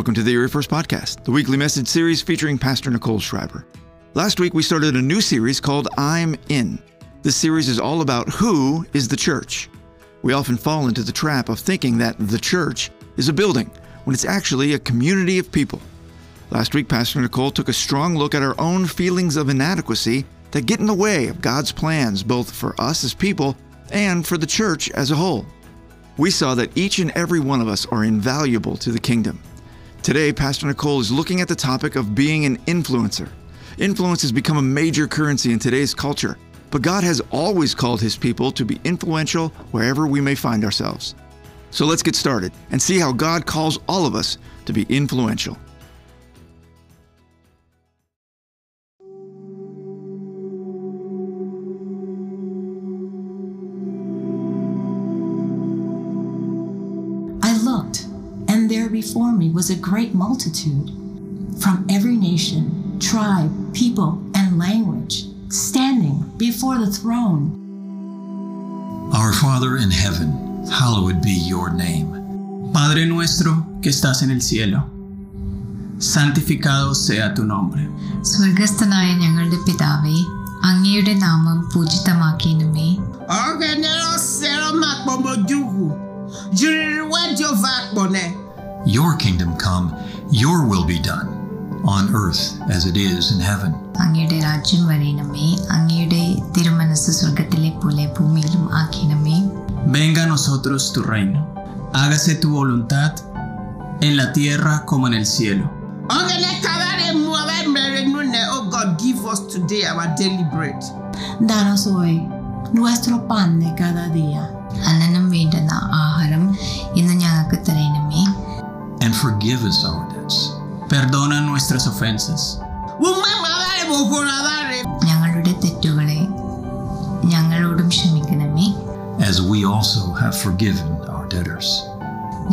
Welcome to the Area First Podcast, the weekly message series featuring Pastor Nichole Schreiber. Last week, we started a new series called I'm In. This series is all about who is the church. We often fall into the trap of thinking that the church is a building when it's actually a community of people. Last week, Pastor Nichole took a strong look at our own feelings of inadequacy that get in the way of God's plans, both for us as people and for the church as a whole. We saw that each and every one of us are invaluable to the kingdom. Today, Pastor Nichole is looking at the topic of being an influencer. Influence has become a major currency in today's culture, but God has always called His people to be influential wherever we may find ourselves. So let's get started and see how God calls all of us to be influential. before me was a great multitude from every nation, tribe, people, and language, standing before the throne. Our Father in heaven, hallowed be your name. Padre nuestro que estás en el cielo, santificado sea tu nombre. സ്വർഗസ്ഥനായ ഞങ്ങളുടെ പിതാവേ അങ്ങയുടെ നാമം പൂജിതമാക്കണമേ Ọ̀gẹ̀dẹ̀ ọ̀sẹ̀rọ̀ máa pọ̀ mojuhu. Jìrìrì wẹ́jọ va pọ̀nẹ̀. Your kingdom come, your will be done, on earth as it is in heaven. അങ്ങയുടെ രാജ്യം വരയണമേ അങ്ങയുടെ തിരുമനസ് സ്വർഗത്തിലെ പോലെ ഭൂമിയിലും ആക്കണമേ Venga a nosotros tu reino. Hágase tu voluntad en la tierra como en el cielo. Ọ̀gẹ̀dẹ̀ kàwárẹ̀ mu ọ̀rẹ́ mẹ́rin nù nẹ̀. Oh God, give us today our daily bread. Danos hoy nuestro pan de cada día. അന്നനം വേണ്ടുന്ന ആഹാരം ഇന്ന് ഞങ്ങൾക്ക് തരണമേ And forgive us our debts, Perdona nuestras ofensas, Wùmọ̀ màwárẹ̀ bò hùrọ̀ àwárẹ̀. ഞങ്ങളുടെ തെറ്റുകളെ ഞങ്ങളോടും ക്ഷമിക്കണമേ as we also have forgiven our debtors.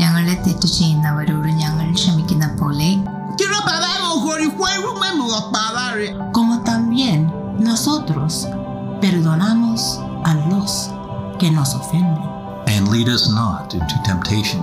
ഞങ്ങളെ തെറ്റു ചെയ്യുന്നവരോട് ഞങ്ങൾ ക്ഷമിക്കുന്ന പോലെ Kìrọ̀ bàbá mi òhòrì kwẹ́ irú mẹ́mi ọ̀pá àwárẹ̀. Como también nosotros perdonamos a los que nos ofenden. And lead us not into temptation,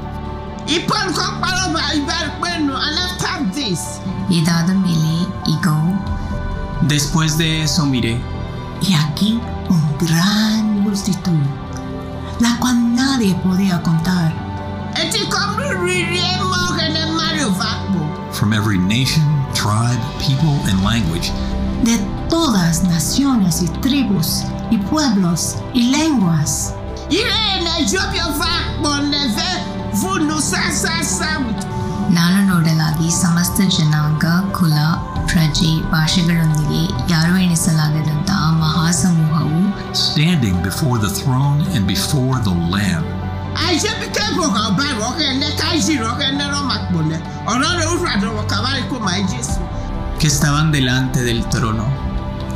Y dado miré y go. Después de eso miré. Y aquí un gran multitud, la cual nadie podía contar. From every nation, tribe, people, and language. De todas naciones y tribus y pueblos y lenguas. Y en el ọba pọ̀ nẹ̀fẹ̀ fúnnu sásásá with ನಾನು ನೋಡಲಾಗಿ ಸಮಸ್ತ ಜನಾಂಗ ಕುಲ ಪ್ರಜೆ ಭಾಷೆಗಳೊಂದಿಗೆ ಯಾರೂ ಎಣಿಸಲಾಗದಂತಹ ಮಹಾಸಮೂಹವು standing before the throne and before the Lamb. àìṣe bí kẹ́kọ̀ọ́ kan bá rọ̀ ọ̀kẹ́ ẹ̀nẹ́ káyìí rọ̀ ọ̀kẹ́ ẹ̀nẹ́ rọ̀ máa pọ̀ nẹ̀ ọ̀rọ̀ rẹ̀ ó rà dọ̀wọ̀ kàwárí kó máa Jésù. que estaban delante del trono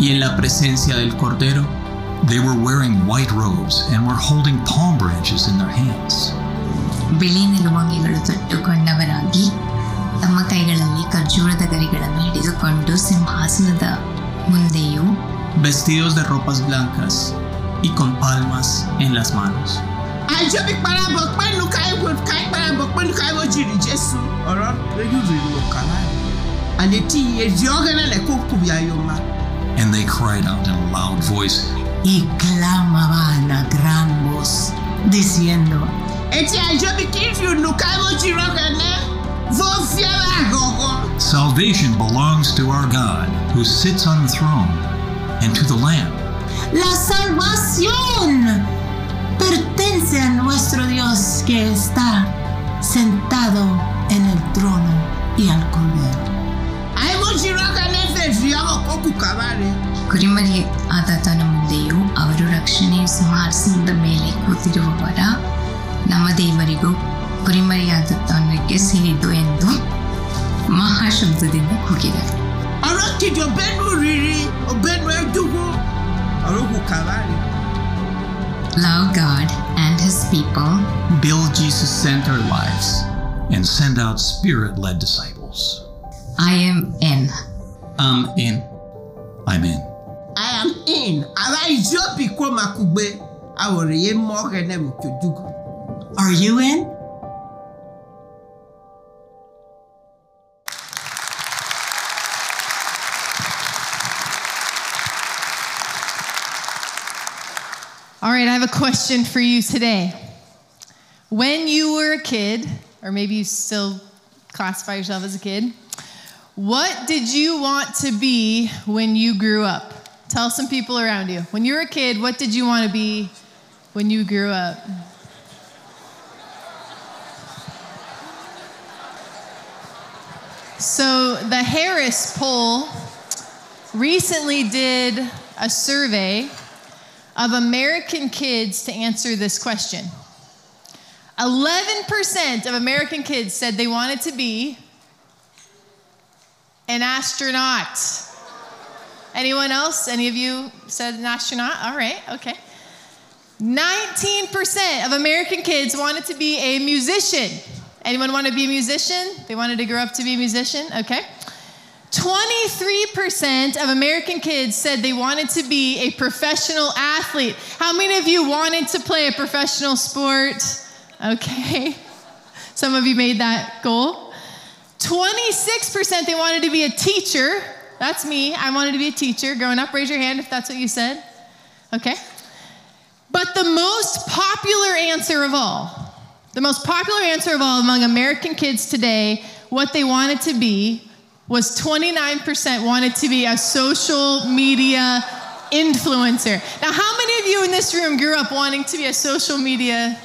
y en la presencia del Cordero, They were wearing white robes and were holding palm branches in their hands. ಬಿಳಿ ನಿಲುವಂಗಿಗಳು ತೊಟ್ಟುಕೊಂಡವರಾಗಿ ತಮ್ಮ ಕೈಗಳಲ್ಲಿ ಖರ್ಜೂರದ ಗರಿಗಳನ್ನು ಹಿಡಿದುಕೊಂಡು ಸಿಂಹಾಸನದ ಮುಂದೆಯೂ vestidos de ropas blancas y con palmas en las manos. àìṣe bí parabọ̀ pẹ́nu káyìwò káyì parabọ̀ pẹ́nu káyìwò jìrì Jésù ọ̀rọ̀ lójú rẹ̀ ló kàwárí. àdètí èdè ọ̀gẹ́dẹ̀ lẹ̀ kó kùbí ayọ̀ máa. And they cried out in a loud voice, Y clamaban a gran voz, diciendo, Etí àìṣe bí kí fi nù káyìwò jìrì ọ̀gẹ́dẹ̀ fọ́ fíẹ́rẹ́ àgọ̀gọ̀. Salvation belongs to our God, who sits on the throne, and to the Lamb. La salvación pertenece a nuestro Dios que está sentado en el trono y al Cordero. àìwò jìrì ọ̀gẹ́dẹ̀ fẹ́ fi ọmọ kó kù kàwárí. ಕುರಿಮರಿ ಆತನ ಮುಂದೆಯೂ ಅವರು ರಕ್ಷಣೆಯು ಸಿಂಹಾಸನದ ಮೇಲೆ ಕೂತಿರುವವರ ನಮ್ಮ ದೇವರಿಗೂ ಕುರಿಮರಿಯಾದ ತನಕ್ಕೆ ಸೇರಿದ್ದು ಎಂದು ಮಹಾಶಬ್ದದಿಂದ ಕೂಗಿದೆ ọlọ́kìdí ọbẹ̀nu rírí ọbẹ̀nu ẹ̀dúgbò ọlọ́kù kàwárí. Love God and His people Build Jesus centered lives. and send out spirit led disciples. I am in I'm in. I'm in. I am in. Ara Ijobi kwo makugbe. Awore ye mo hene mu kyodugu. Are you in? All right, I have a question for you today. When you were a kid, or maybe you still classify yourself as a kid, what did you want to be when you grew up? Tell some people around you. When you were a kid, what did you want to be when you grew up? So, the Harris poll recently did a survey of American kids to answer this question. 11% of American kids said they wanted to be an astronaut. Anyone else? Any of you said an astronaut? All right, okay. 19% of American kids wanted to be a musician. Anyone want to be a musician? They wanted to grow up to be a musician? Okay. 23% of American kids said they wanted to be a professional athlete. How many of you wanted to play a professional sport? Okay. Some of you made that goal. 26% they wanted to be a teacher. That's me. I wanted to be a teacher. Growing up, raise your hand if that's what you said. Okay. But the most popular answer of all, the most popular answer of all among American kids today, what they wanted to be was 29% wanted to be a social media influencer. Now, how many of you in this room grew up wanting to be a social media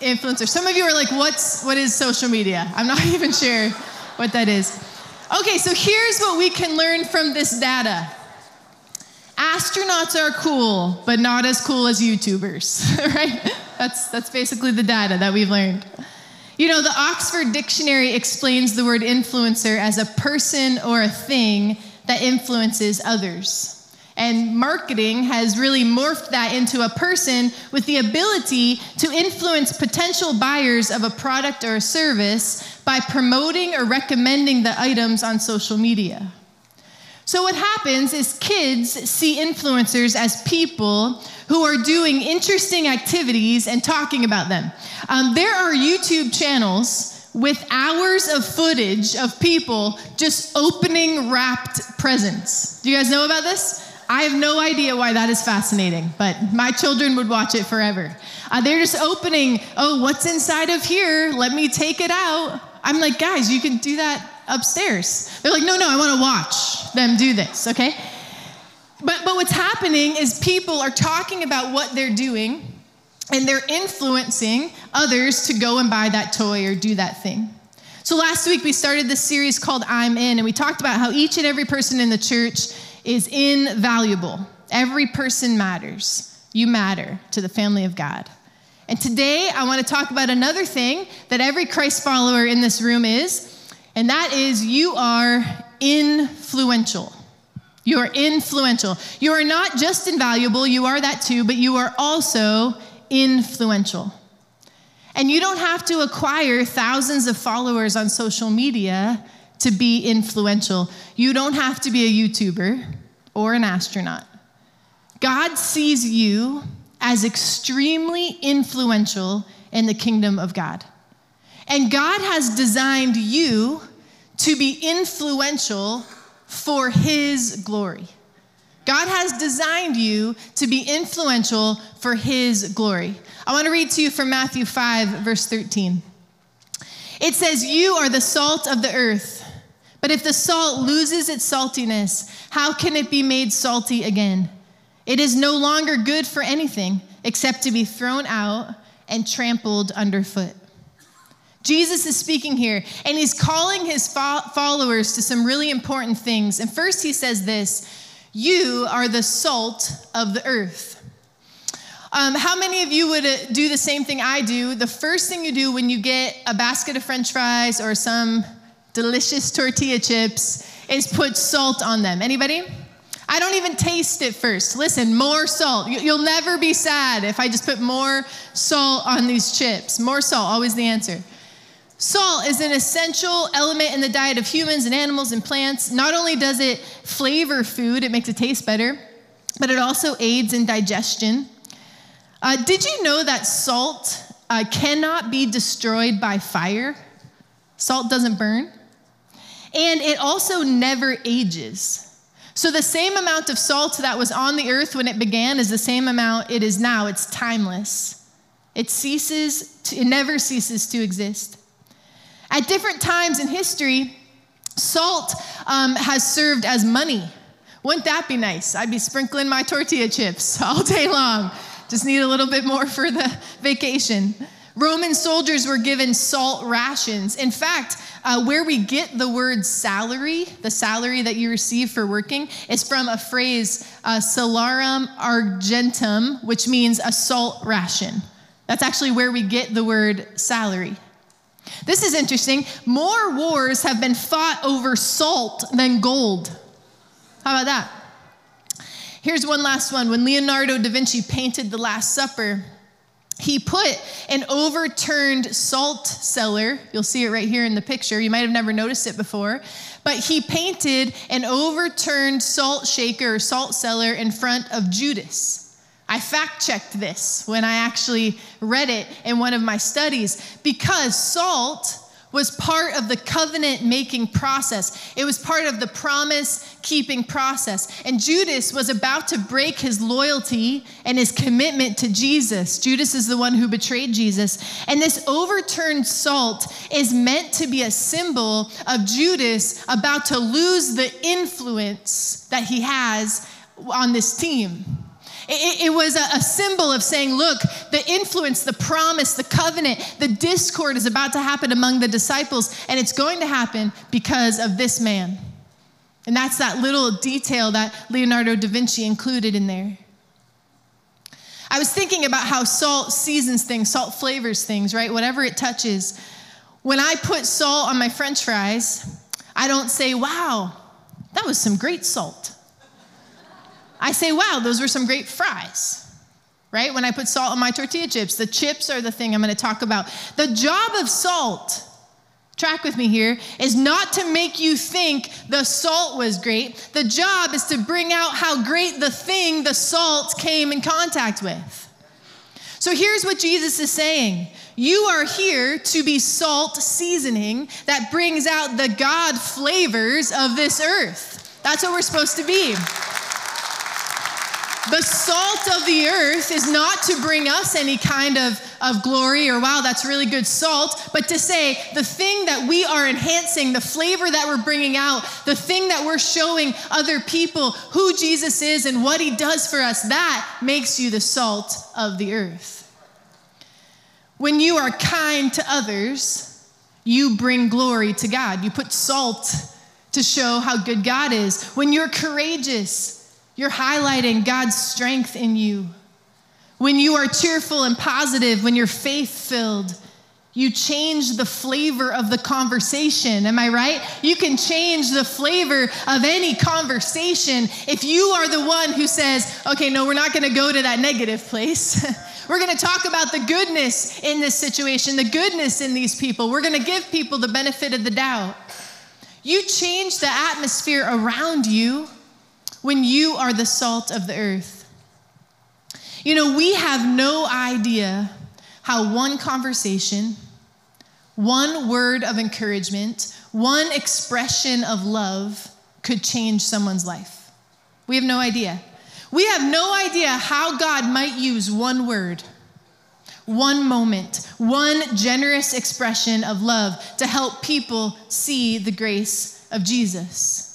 influencer? Some of you are like, what's what is social media? I'm not even sure what that is. Okay, so here's what we can learn from this data. Astronauts are cool, but not as cool as YouTubers, right? That's, that's basically the data that we've learned. You know, the Oxford Dictionary explains the word influencer as a person or a thing that influences others. And marketing has really morphed that into a person with the ability to influence potential buyers of a product or a service by promoting or recommending the items on social media. So, what happens is kids see influencers as people who are doing interesting activities and talking about them. Um, there are YouTube channels with hours of footage of people just opening wrapped presents. Do you guys know about this? I have no idea why that is fascinating, but my children would watch it forever. Uh, they're just opening, oh, what's inside of here? Let me take it out. I'm like, guys, you can do that upstairs. They're like, no, no, I want to watch them do this, okay? But, but what's happening is people are talking about what they're doing and they're influencing others to go and buy that toy or do that thing. So last week we started this series called I'm In, and we talked about how each and every person in the church is invaluable. Every person matters. You matter to the family of God. And today I want to talk about another thing that every Christ follower in this room is, and that is you are influential. You are influential. You are not just invaluable, you are that too, but you are also influential. And you don't have to acquire thousands of followers on social media to be influential. You don't have to be a YouTuber or an astronaut. God sees you as extremely influential in the kingdom of God. And God has designed you to be influential for His glory. God has designed you to be influential for His glory. I want to read to you from Matthew 5, verse 13. It says, You are the salt of the earth. But if the salt loses its saltiness, how can it be made salty again? It is no longer good for anything except to be thrown out and trampled underfoot. Jesus is speaking here, and he's calling his fo- followers to some really important things. And first, he says this You are the salt of the earth. Um, how many of you would uh, do the same thing I do? The first thing you do when you get a basket of french fries or some delicious tortilla chips is put salt on them. Anybody? I don't even taste it first. Listen, more salt. You- You'll never be sad if I just put more salt on these chips. More salt, always the answer. Salt is an essential element in the diet of humans and animals and plants. Not only does it flavor food, it makes it taste better, but it also aids in digestion. Uh, did you know that salt uh, cannot be destroyed by fire? Salt doesn't burn. And it also never ages. So the same amount of salt that was on the earth when it began is the same amount it is now. It's timeless. It ceases, to, it never ceases to exist. At different times in history, salt um, has served as money. Wouldn't that be nice? I'd be sprinkling my tortilla chips all day long. Just need a little bit more for the vacation. Roman soldiers were given salt rations. In fact, uh, where we get the word salary, the salary that you receive for working, is from a phrase, uh, salarium argentum, which means a salt ration. That's actually where we get the word salary. This is interesting. More wars have been fought over salt than gold. How about that? Here's one last one. When Leonardo da Vinci painted The Last Supper, he put an overturned salt cellar. You'll see it right here in the picture. You might have never noticed it before. But he painted an overturned salt shaker salt cellar in front of Judas. I fact checked this when I actually read it in one of my studies because salt was part of the covenant making process. It was part of the promise keeping process. And Judas was about to break his loyalty and his commitment to Jesus. Judas is the one who betrayed Jesus. And this overturned salt is meant to be a symbol of Judas about to lose the influence that he has on this team. It, it, was a, a, symbol of saying, look, the influence, the promise, the covenant, the discord is about to happen among the disciples, and it's going to happen because of this man. And that's that little detail that Leonardo da Vinci included in there. I was thinking about how salt seasons things, salt flavors things, right? Whatever it touches. When I put salt on my french fries, I don't say, wow, that was some great salt. I say, wow, those were some great fries, right? When I put salt on my tortilla chips, the chips are the thing I'm gonna talk about. The job of salt, track with me here, is not to make you think the salt was great. The job is to bring out how great the thing the salt came in contact with. So here's what Jesus is saying. You are here to be salt seasoning that brings out the God flavors of this earth. That's what we're supposed to be. The salt of the earth is not to bring us any kind of, of glory or, wow, that's really good salt, but to say the thing that we are enhancing, the flavor that we're bringing out, the thing that we're showing other people who Jesus is and what he does for us, that makes you the salt of the earth. When you are kind to others, you bring glory to God. You put salt to show how good God is. When you're courageous, you're highlighting God's strength in you. When you are cheerful and positive, when you're faith filled, you change the flavor of the conversation. Am I right? You can change the flavor of any conversation if you are the one who says, okay, no, we're not going to go to that negative place. we're going to talk about the goodness in this situation, the goodness in these people. We're going to give people the benefit of the doubt. You change the atmosphere around you when you are the salt of the earth. You know, we have no idea how one conversation, one word of encouragement, one expression of love could change someone's life. We have no idea. We have no idea how God might use one word, one moment, one generous expression of love to help people see the grace of Jesus.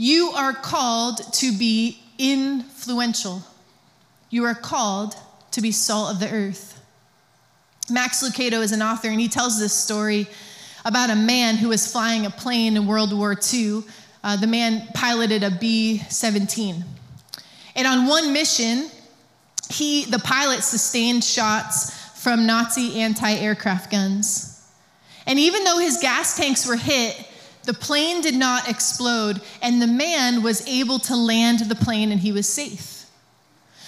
You are called to be influential. You are called to be salt of the earth. Max Lucado is an author, and he tells this story about a man who was flying a plane in World War II. Uh, the man piloted a B 17. And on one mission, he, the pilot sustained shots from Nazi anti aircraft guns. And even though his gas tanks were hit, the plane did not explode, and the man was able to land the plane and he was safe.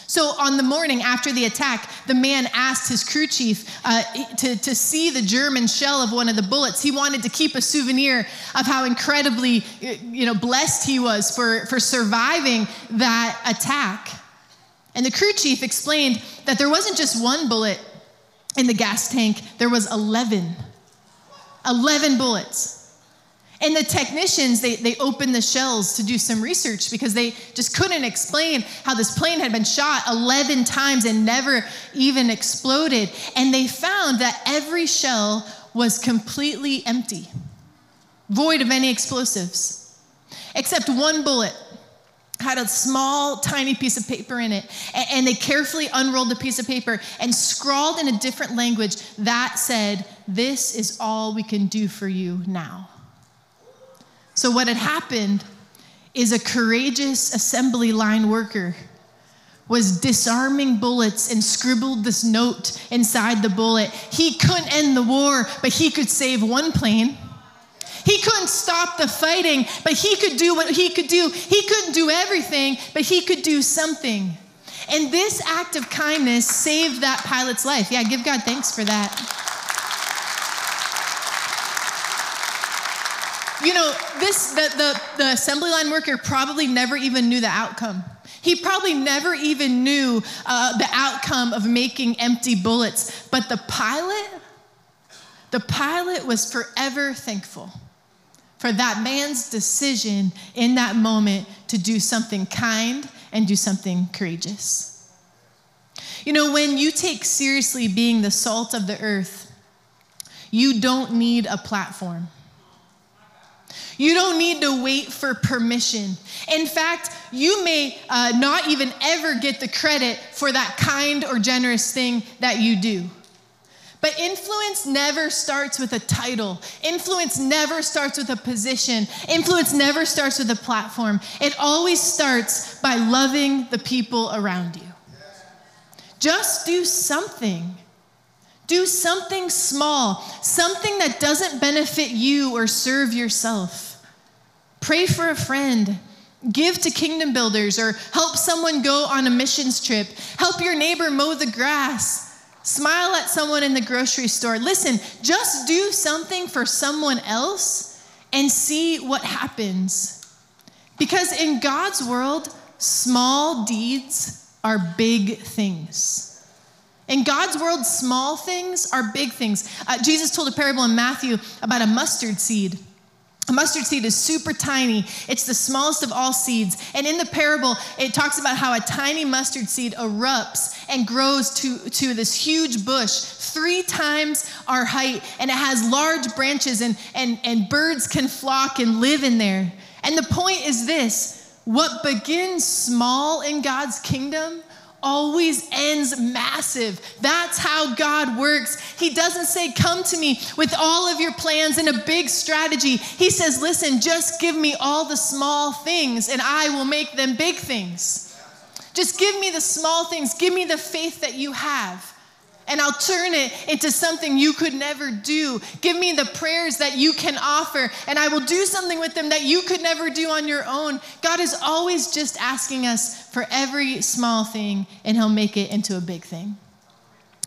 So, on the morning after the attack, the man asked his crew chief uh, to, to see the German shell of one of the bullets. He wanted to keep a souvenir of how incredibly you know, blessed he was for, for surviving that attack. And the crew chief explained that there wasn't just one bullet in the gas tank, there was 11. 11 bullets. And the technicians, they, they opened the shells to do some research because they just couldn't explain how this plane had been shot 11 times and never even exploded. And they found that every shell was completely empty, void of any explosives, except one bullet had a small, tiny piece of paper in it. And they carefully unrolled the piece of paper and scrawled in a different language that said, This is all we can do for you now. So, what had happened is a courageous assembly line worker was disarming bullets and scribbled this note inside the bullet. He couldn't end the war, but he could save one plane. He couldn't stop the fighting, but he could do what he could do. He couldn't do everything, but he could do something. And this act of kindness saved that pilot's life. Yeah, give God thanks for that. You know, this the, the, the assembly line worker probably never even knew the outcome. He probably never even knew uh, the outcome of making empty bullets. But the pilot, the pilot was forever thankful for that man's decision in that moment to do something kind and do something courageous. You know, when you take seriously being the salt of the earth, you don't need a platform. You don't need to wait for permission. In fact, you may uh, not even ever get the credit for that kind or generous thing that you do. But influence never starts with a title. Influence never starts with a position. Influence never starts with a platform. It always starts by loving the people around you. Just do something. Do something small, something that doesn't benefit you or serve yourself. Pray for a friend. Give to kingdom builders or help someone go on a missions trip. Help your neighbor mow the grass. Smile at someone in the grocery store. Listen, just do something for someone else and see what happens. Because in God's world, small deeds are big things. In God's world, small things are big things. Uh, Jesus told a parable in Matthew about a mustard seed. A mustard seed is super tiny. It's the smallest of all seeds. And in the parable, it talks about how a tiny mustard seed erupts and grows to, to this huge bush, three times our height. And it has large branches, and, and, and birds can flock and live in there. And the point is this what begins small in God's kingdom always ends massive. That's how God works. He doesn't say, Come to me with all of your plans and a big strategy. He says, Listen, just give me all the small things and I will make them big things. Just give me the small things. Give me the faith that you have and I'll turn it into something you could never do. Give me the prayers that you can offer, and I will do something with them that you could never do on your own. God is always just asking us for every small thing, and He'll make it into a big thing.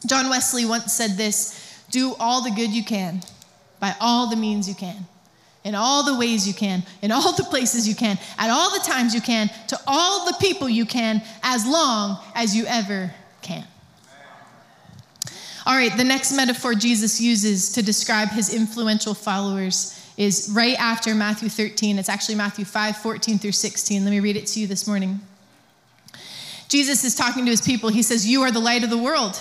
John Wesley once said this do all the good you can by all the means you can. In all the ways you can, in all the places you can, at all the times you can, to all the people you can, as long as you ever. All right, the next metaphor Jesus uses to describe his influential followers is right after Matthew 13. It's actually Matthew 5 14 through 16. Let me read it to you this morning. Jesus is talking to his people. He says, You are the light of the world.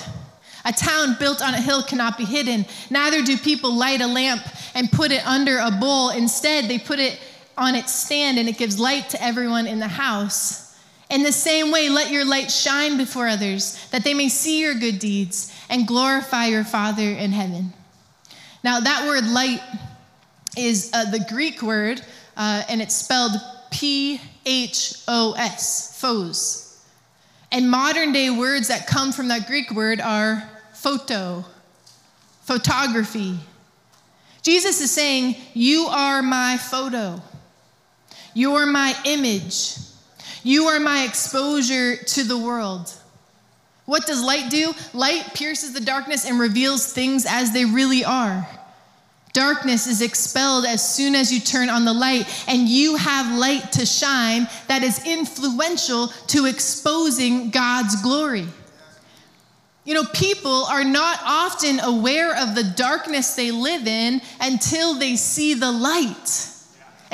A town built on a hill cannot be hidden. Neither do people light a lamp and put it under a bowl. Instead, they put it on its stand and it gives light to everyone in the house. In the same way, let your light shine before others, that they may see your good deeds and glorify your Father in heaven. Now, that word light is uh, the Greek word, uh, and it's spelled P H O S, phos. And modern day words that come from that Greek word are photo, photography, Jesus is saying, You are my photo. You are my image. You are my exposure to the world. What does light do? Light pierces the darkness and reveals things as they really are. Darkness is expelled as soon as you turn on the light, and you have light to shine that is influential to exposing God's glory. You know, people are not often aware of the darkness they live in until they see the light.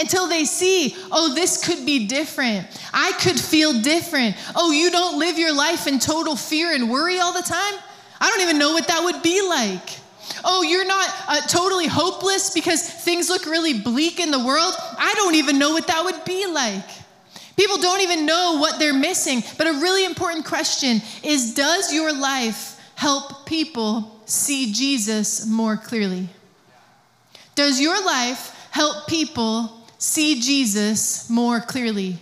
Until they see, oh, this could be different. I could feel different. Oh, you don't live your life in total fear and worry all the time? I don't even know what that would be like. Oh, you're not uh, totally hopeless because things look really bleak in the world? I don't even know what that would be like. People don't even know what they're missing. But a really important question is Does your life help people see Jesus more clearly? Does your life help people see Jesus more clearly?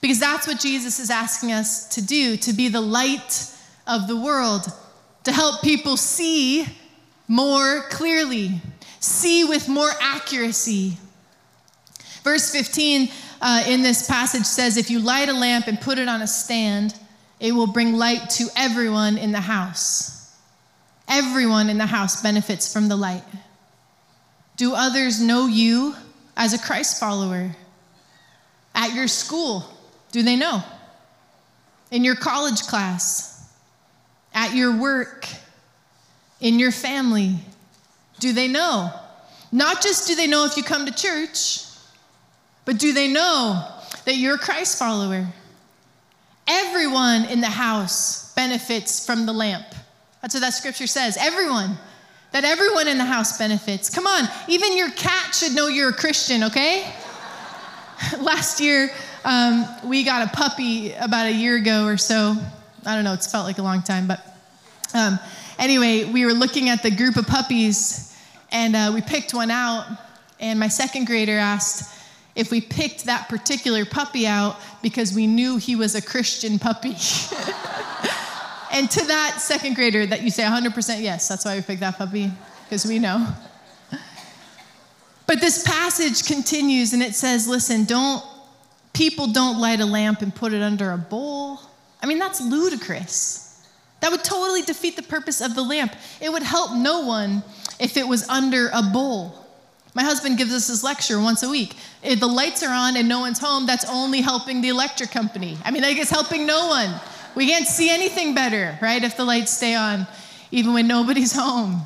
Because that's what Jesus is asking us to do to be the light of the world, to help people see more clearly, see with more accuracy. Verse 15 uh, in this passage says, If you light a lamp and put it on a stand, it will bring light to everyone in the house. Everyone in the house benefits from the light. Do others know you as a Christ follower? At your school, do they know? In your college class? At your work? in your family? Do they know? Not just do they know if you come to church, but do they know that you're a Christ follower? Everyone in the house benefits from the lamp. That's what that scripture says. Everyone. That everyone in the house benefits. Come on, even your cat should know you're a Christian, okay? Last year, um, we got a puppy about a year ago or so. I don't know, it's felt like a long time, but um, anyway, we were looking at the group of puppies and uh, we picked one out. And my second grader asked if we picked that particular puppy out because we knew he was a Christian puppy. and to that second grader, that you say 100% yes, that's why we picked that puppy, because we know. But this passage continues and it says, listen, don't, people don't light a lamp and put it under a bowl. I mean, that's ludicrous. That would totally defeat the purpose of the lamp. It would help no one if it was under a bowl. My husband gives us his lecture once a week. If the lights are on and no one's home, that's only helping the electric company. I mean, I guess helping no one. We can't see anything better, right, if the lights stay on, even when nobody's home.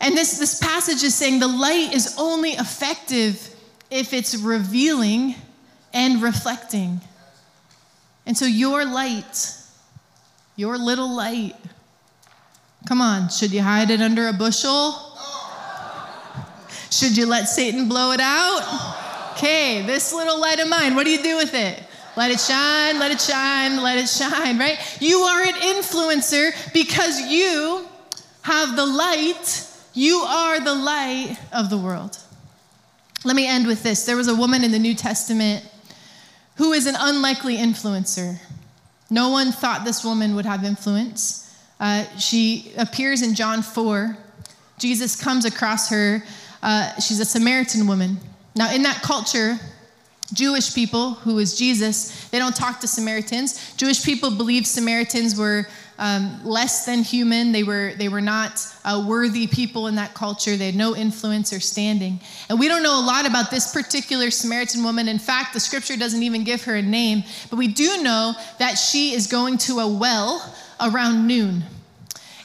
And this, this passage is saying the light is only effective if it's revealing and reflecting. And so your light your little light. Come on, should you hide it under a bushel? Should you let Satan blow it out? Okay, this little light of mine, what do you do with it? Let it shine, let it shine, let it shine, right? You are an influencer because you have the light. You are the light of the world. Let me end with this. There was a woman in the New Testament who is an unlikely influencer. No one thought this woman would have influence. Uh, she appears in John 4. Jesus comes across her. Uh, she's a Samaritan woman. Now, in that culture, Jewish people, who is Jesus, they don't talk to Samaritans. Jewish people believe Samaritans were um, less than human. They were, they were not uh, worthy people in that culture. They had no influence or standing. And we don't know a lot about this particular Samaritan woman. In fact, the scripture doesn't even give her a name, but we do know that she is going to a well around noon.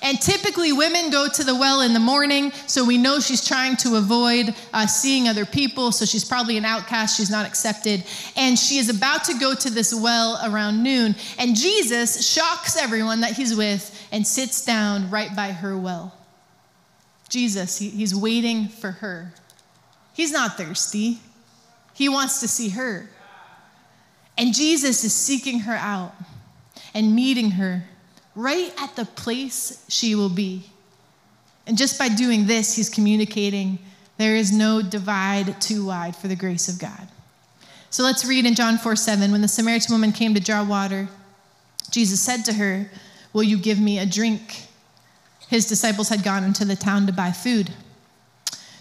And typically, women go to the well in the morning, so we know she's trying to avoid uh, seeing other people. So she's probably an outcast, she's not accepted. And she is about to go to this well around noon. And Jesus shocks everyone that he's with and sits down right by her well. Jesus, he, he's waiting for her. He's not thirsty, he wants to see her. And Jesus is seeking her out and meeting her right at the place she will be. And just by doing this, he's communicating there is no divide too wide for the grace of God. So let's read in John 4 7. When the Samaritan woman came to draw water, Jesus said to her, Will you give me a drink? His disciples had gone into the town to buy food.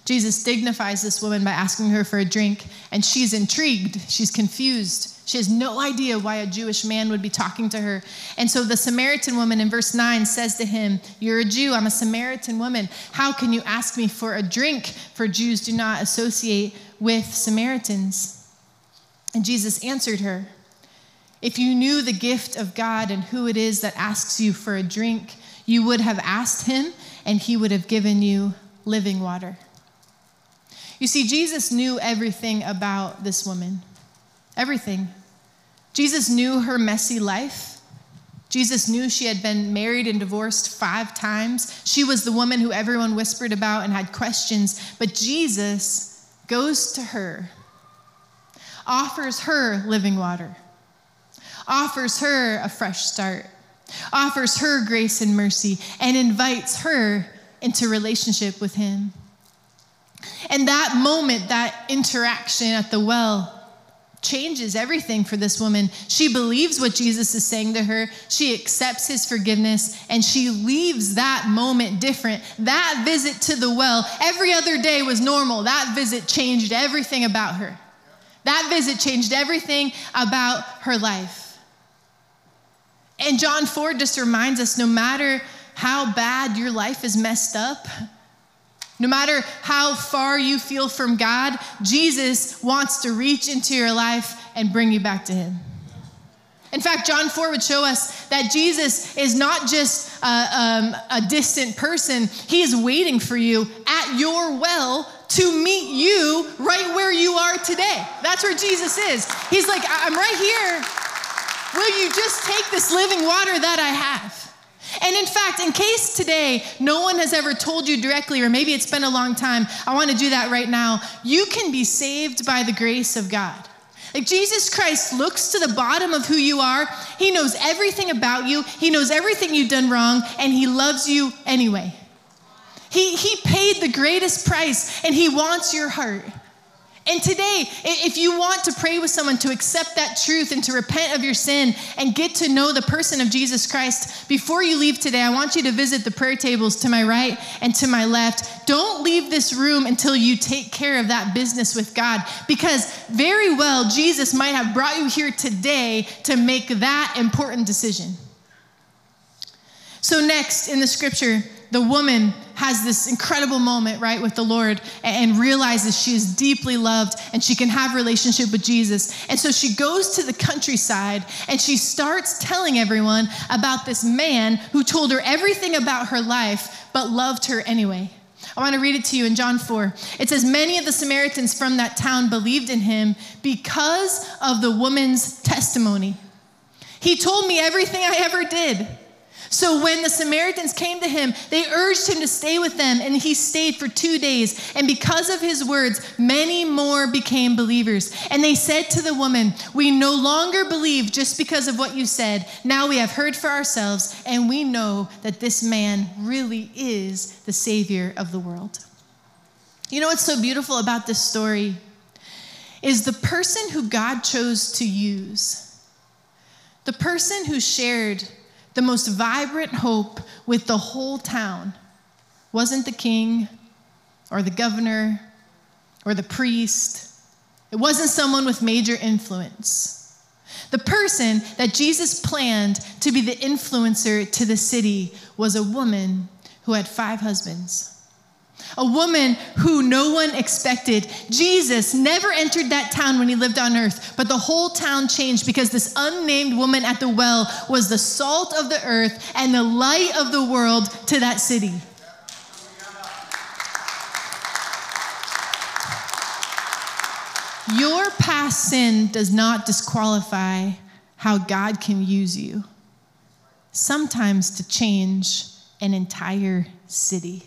Jesus dignifies this woman by asking her for a drink, and she's intrigued. She's confused. She has no idea why a Jewish man would be talking to her. And so the Samaritan woman in verse 9 says to him, You're a Jew, I'm a Samaritan woman. How can you ask me for a drink? For Jews do not associate with Samaritans. And Jesus answered her, If you knew the gift of God and who it is that asks you for a drink, you would have asked him, and he would have given you living water. You see, Jesus knew everything about this woman. Everything. Jesus knew her messy life. Jesus knew she had been married and divorced five times. She was the woman who everyone whispered about and had questions. But Jesus goes to her, offers her living water, offers her a fresh start, offers her grace and mercy, and invites her into relationship with him. And that moment, that interaction at the well, changes everything for this woman. She believes what Jesus is saying to her, she accepts his forgiveness, and she leaves that moment different. That visit to the well, every other day was normal. That visit changed everything about her. That visit changed everything about her life. And John 4 just reminds us no matter how bad your life is messed up, no matter how far you feel from God, Jesus wants to reach into your life and bring you back to Him. In fact, John 4 would show us that Jesus is not just a, um, a distant person, He is waiting for you at your well to meet you right where you are today. That's where Jesus is. He's like, I'm right here. Will you just take this living water that I have? And in fact, in case today no one has ever told you directly, or maybe it's been a long time, I want to do that right now. You can be saved by the grace of God. Like Jesus Christ looks to the bottom of who you are. He knows everything about you. He knows everything you've done wrong, and He loves you anyway. He, he paid the greatest price, and He wants your heart. And today, if you want to pray with someone to accept that truth and to repent of your sin and get to know the person of Jesus Christ, before you leave today, I want you to visit the prayer tables to my right and to my left. Don't leave this room until you take care of that business with God, because very well, Jesus might have brought you here today to make that important decision. So, next in the scripture, the woman has this incredible moment, right, with the Lord and realizes she is deeply loved and she can have relationship with Jesus. And so she goes to the countryside and she starts telling everyone about this man who told her everything about her life but loved her anyway. I want to read it to you in John 4. It says, Many of the Samaritans from that town believed in him because of the woman's testimony. He told me everything I ever did. So when the Samaritans came to him, they urged him to stay with them, and he stayed for two days. And because of his words, many more became believers. And they said to the woman, We no longer believe just because of what you said. Now we have heard for ourselves, and we know that this man really is the Savior of the world. You know what's so beautiful about this story? Is the person who God chose to use, the person who shared the most vibrant hope with the whole town wasn't the king or the governor or the priest. It wasn't someone with major influence. The person that Jesus planned to be the influencer to the city was a woman who had five husbands a woman who no one expected. Jesus never entered that town when he lived on earth, but the whole town changed because this unnamed woman at the well was the salt of the earth and the light of the world to that city. Your past sin does not disqualify how God can use you, sometimes to change an entire city.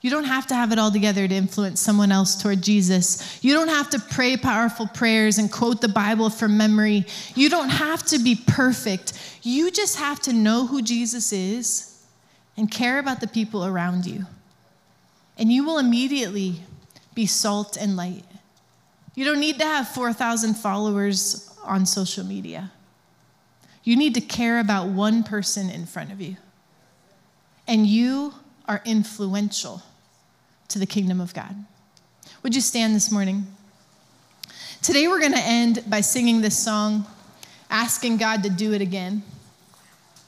You don't have to have it all together to influence someone else toward Jesus. You don't have to pray powerful prayers and quote the Bible from memory. You don't have to be perfect. You just have to know who Jesus is and care about the people around you. And you will immediately be salt and light. You don't need to have 4,000 followers on social media. You need to care about one person in front of you. And you are influential to the kingdom of God. Would you stand this morning? Today we're going to end by singing this song, asking God to do it again.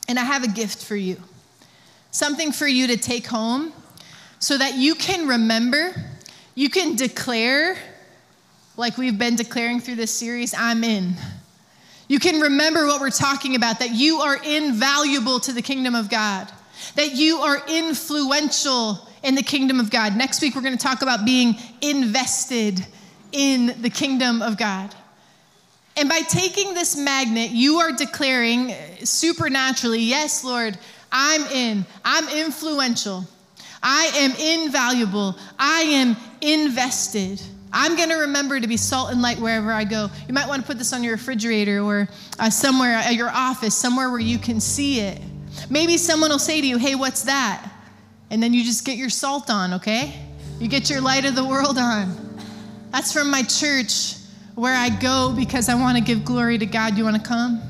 And I have a gift for you something for you to take home so that you can remember, you can declare, like we've been declaring through this series, I'm in. You can remember what we're talking about that you are invaluable to the kingdom of God, that you are influential in the kingdom of God. Next week, we're going to talk about being invested in the kingdom of God. And by taking this magnet, you are declaring supernaturally, yes, Lord, I'm in, I'm influential, I am invaluable, I am invested. I'm going to remember to be salt and light wherever I go. You might want to put this on your refrigerator or uh, somewhere at your office, somewhere where you can see it. Maybe someone will say to you, Hey, what's that? And then you just get your salt on, okay? You get your light of the world on. That's from my church where I go because I want to give glory to God. You want to come?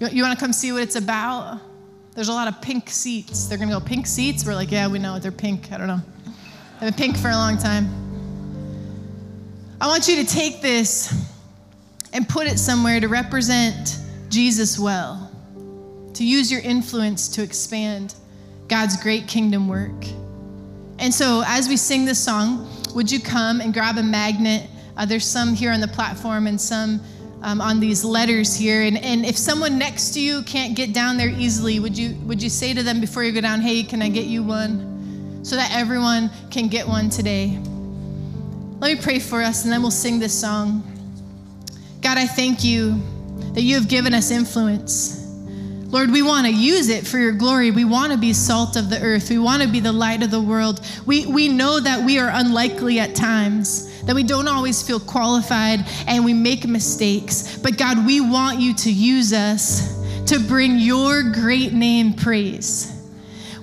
You want to come see what it's about? There's a lot of pink seats. They're going to go, Pink seats? We're like, Yeah, we know. They're pink. I don't know. They've been pink for a long time. I want you to take this and put it somewhere to represent Jesus well, to use your influence to expand God's great kingdom work. And so, as we sing this song, would you come and grab a magnet? Uh, there's some here on the platform and some um, on these letters here. And, and if someone next to you can't get down there easily, would you, would you say to them before you go down, hey, can I get you one? So that everyone can get one today. Let me pray for us and then we'll sing this song. God, I thank you that you have given us influence. Lord, we want to use it for your glory. We want to be salt of the earth. We want to be the light of the world. We, we know that we are unlikely at times, that we don't always feel qualified and we make mistakes. But God, we want you to use us to bring your great name praise.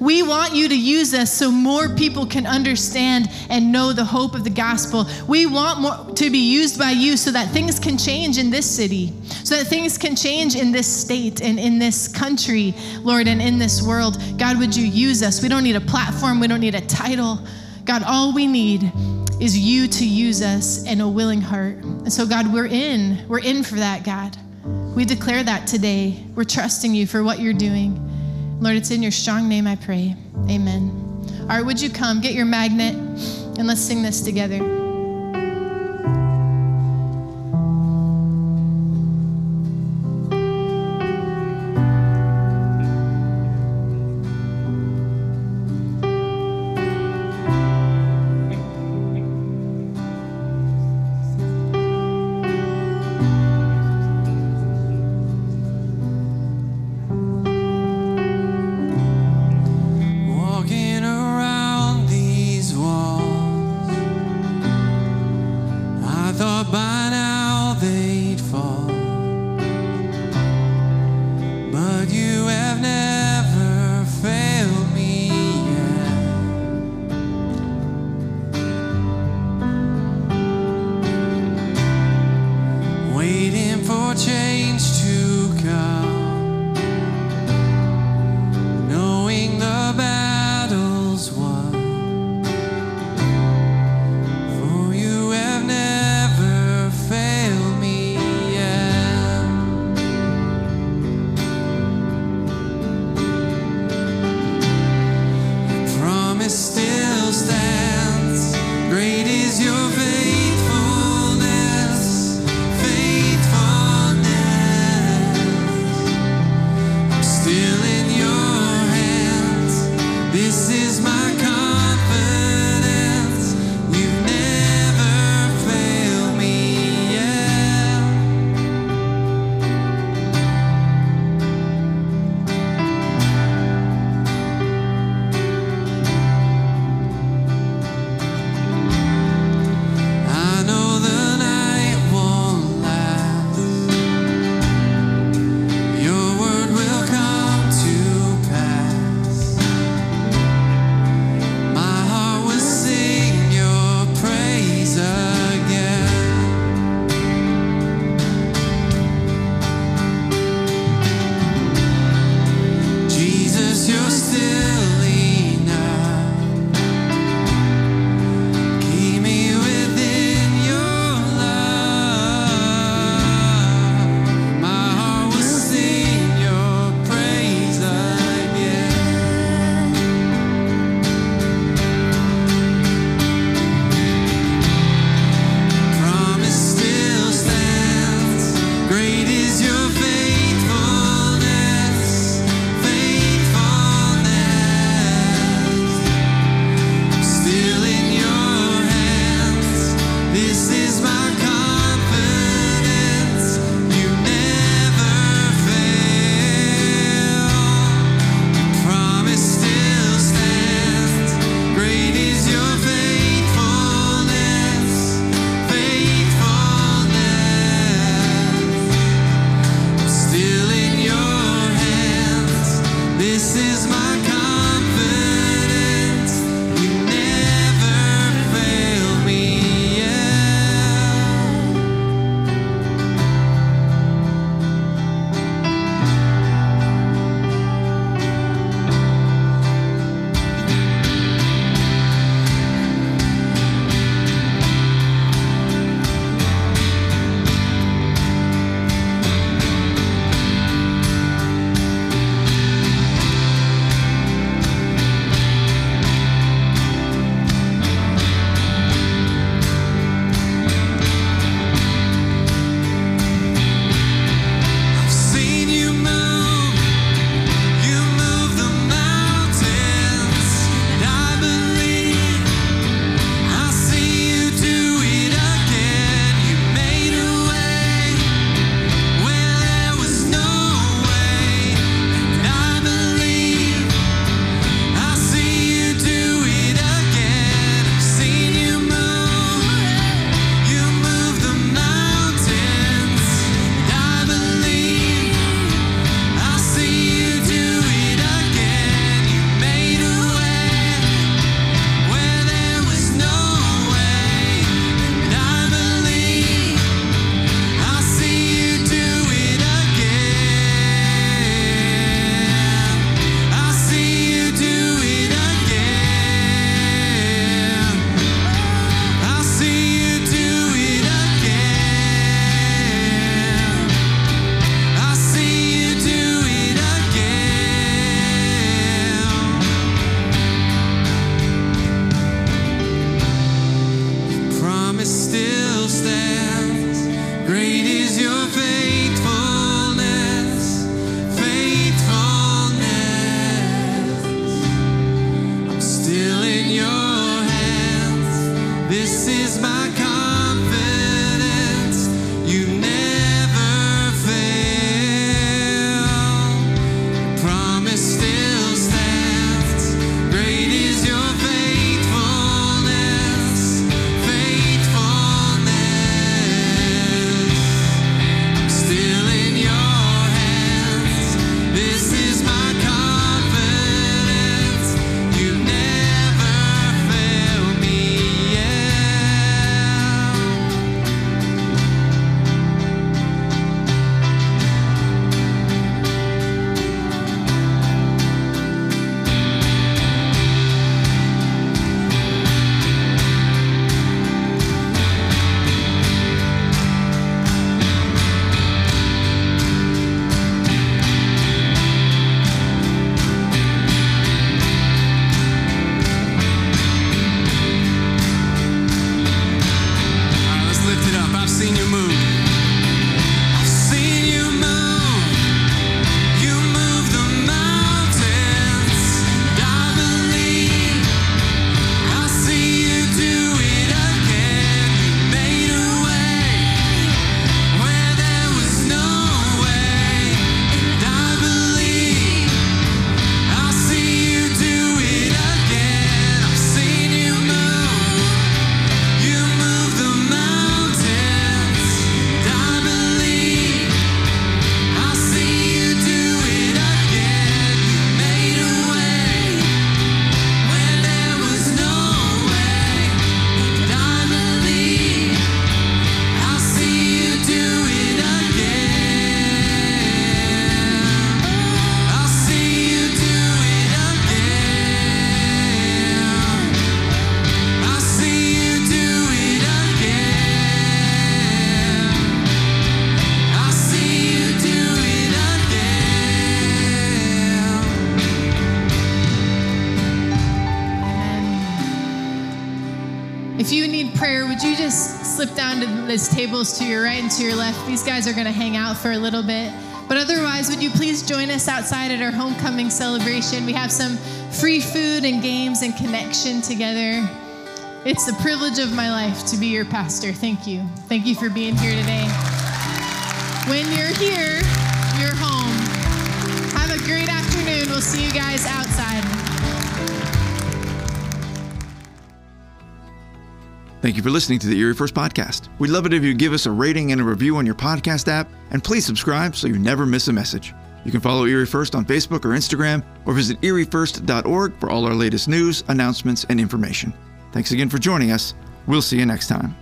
We want you to use us so more people can understand and know the hope of the gospel. We want more to be used by you so that things can change in this city, so that things can change in this state and in this country, Lord, and in this world. God, would you use us? We don't need a platform, we don't need a title. God, all we need is you to use us and a willing heart. And so, God, we're in. We're in for that, God. We declare that today. We're trusting you for what you're doing. Lord, it's in your strong name I pray. Amen. All right, would you come, get your magnet, and let's sing this together. To your right and to your left? These guys are going to hang out for a little bit. But otherwise, would you please join us outside at our homecoming celebration? We have some free food and games and connection together. It's the privilege of my life to be your pastor. Thank you. Thank you for being here today. When you're here, you're home. Have a great afternoon. We'll see you guys outside. Thank you for listening to the Erie First Podcast. We'd love it if you'd give us a rating and a review on your podcast app, and please subscribe so you never miss a message. You can follow Erie First on Facebook or Instagram, or visit eriefirst.org for all our latest news, announcements, and information. Thanks again for joining us. We'll see you next time.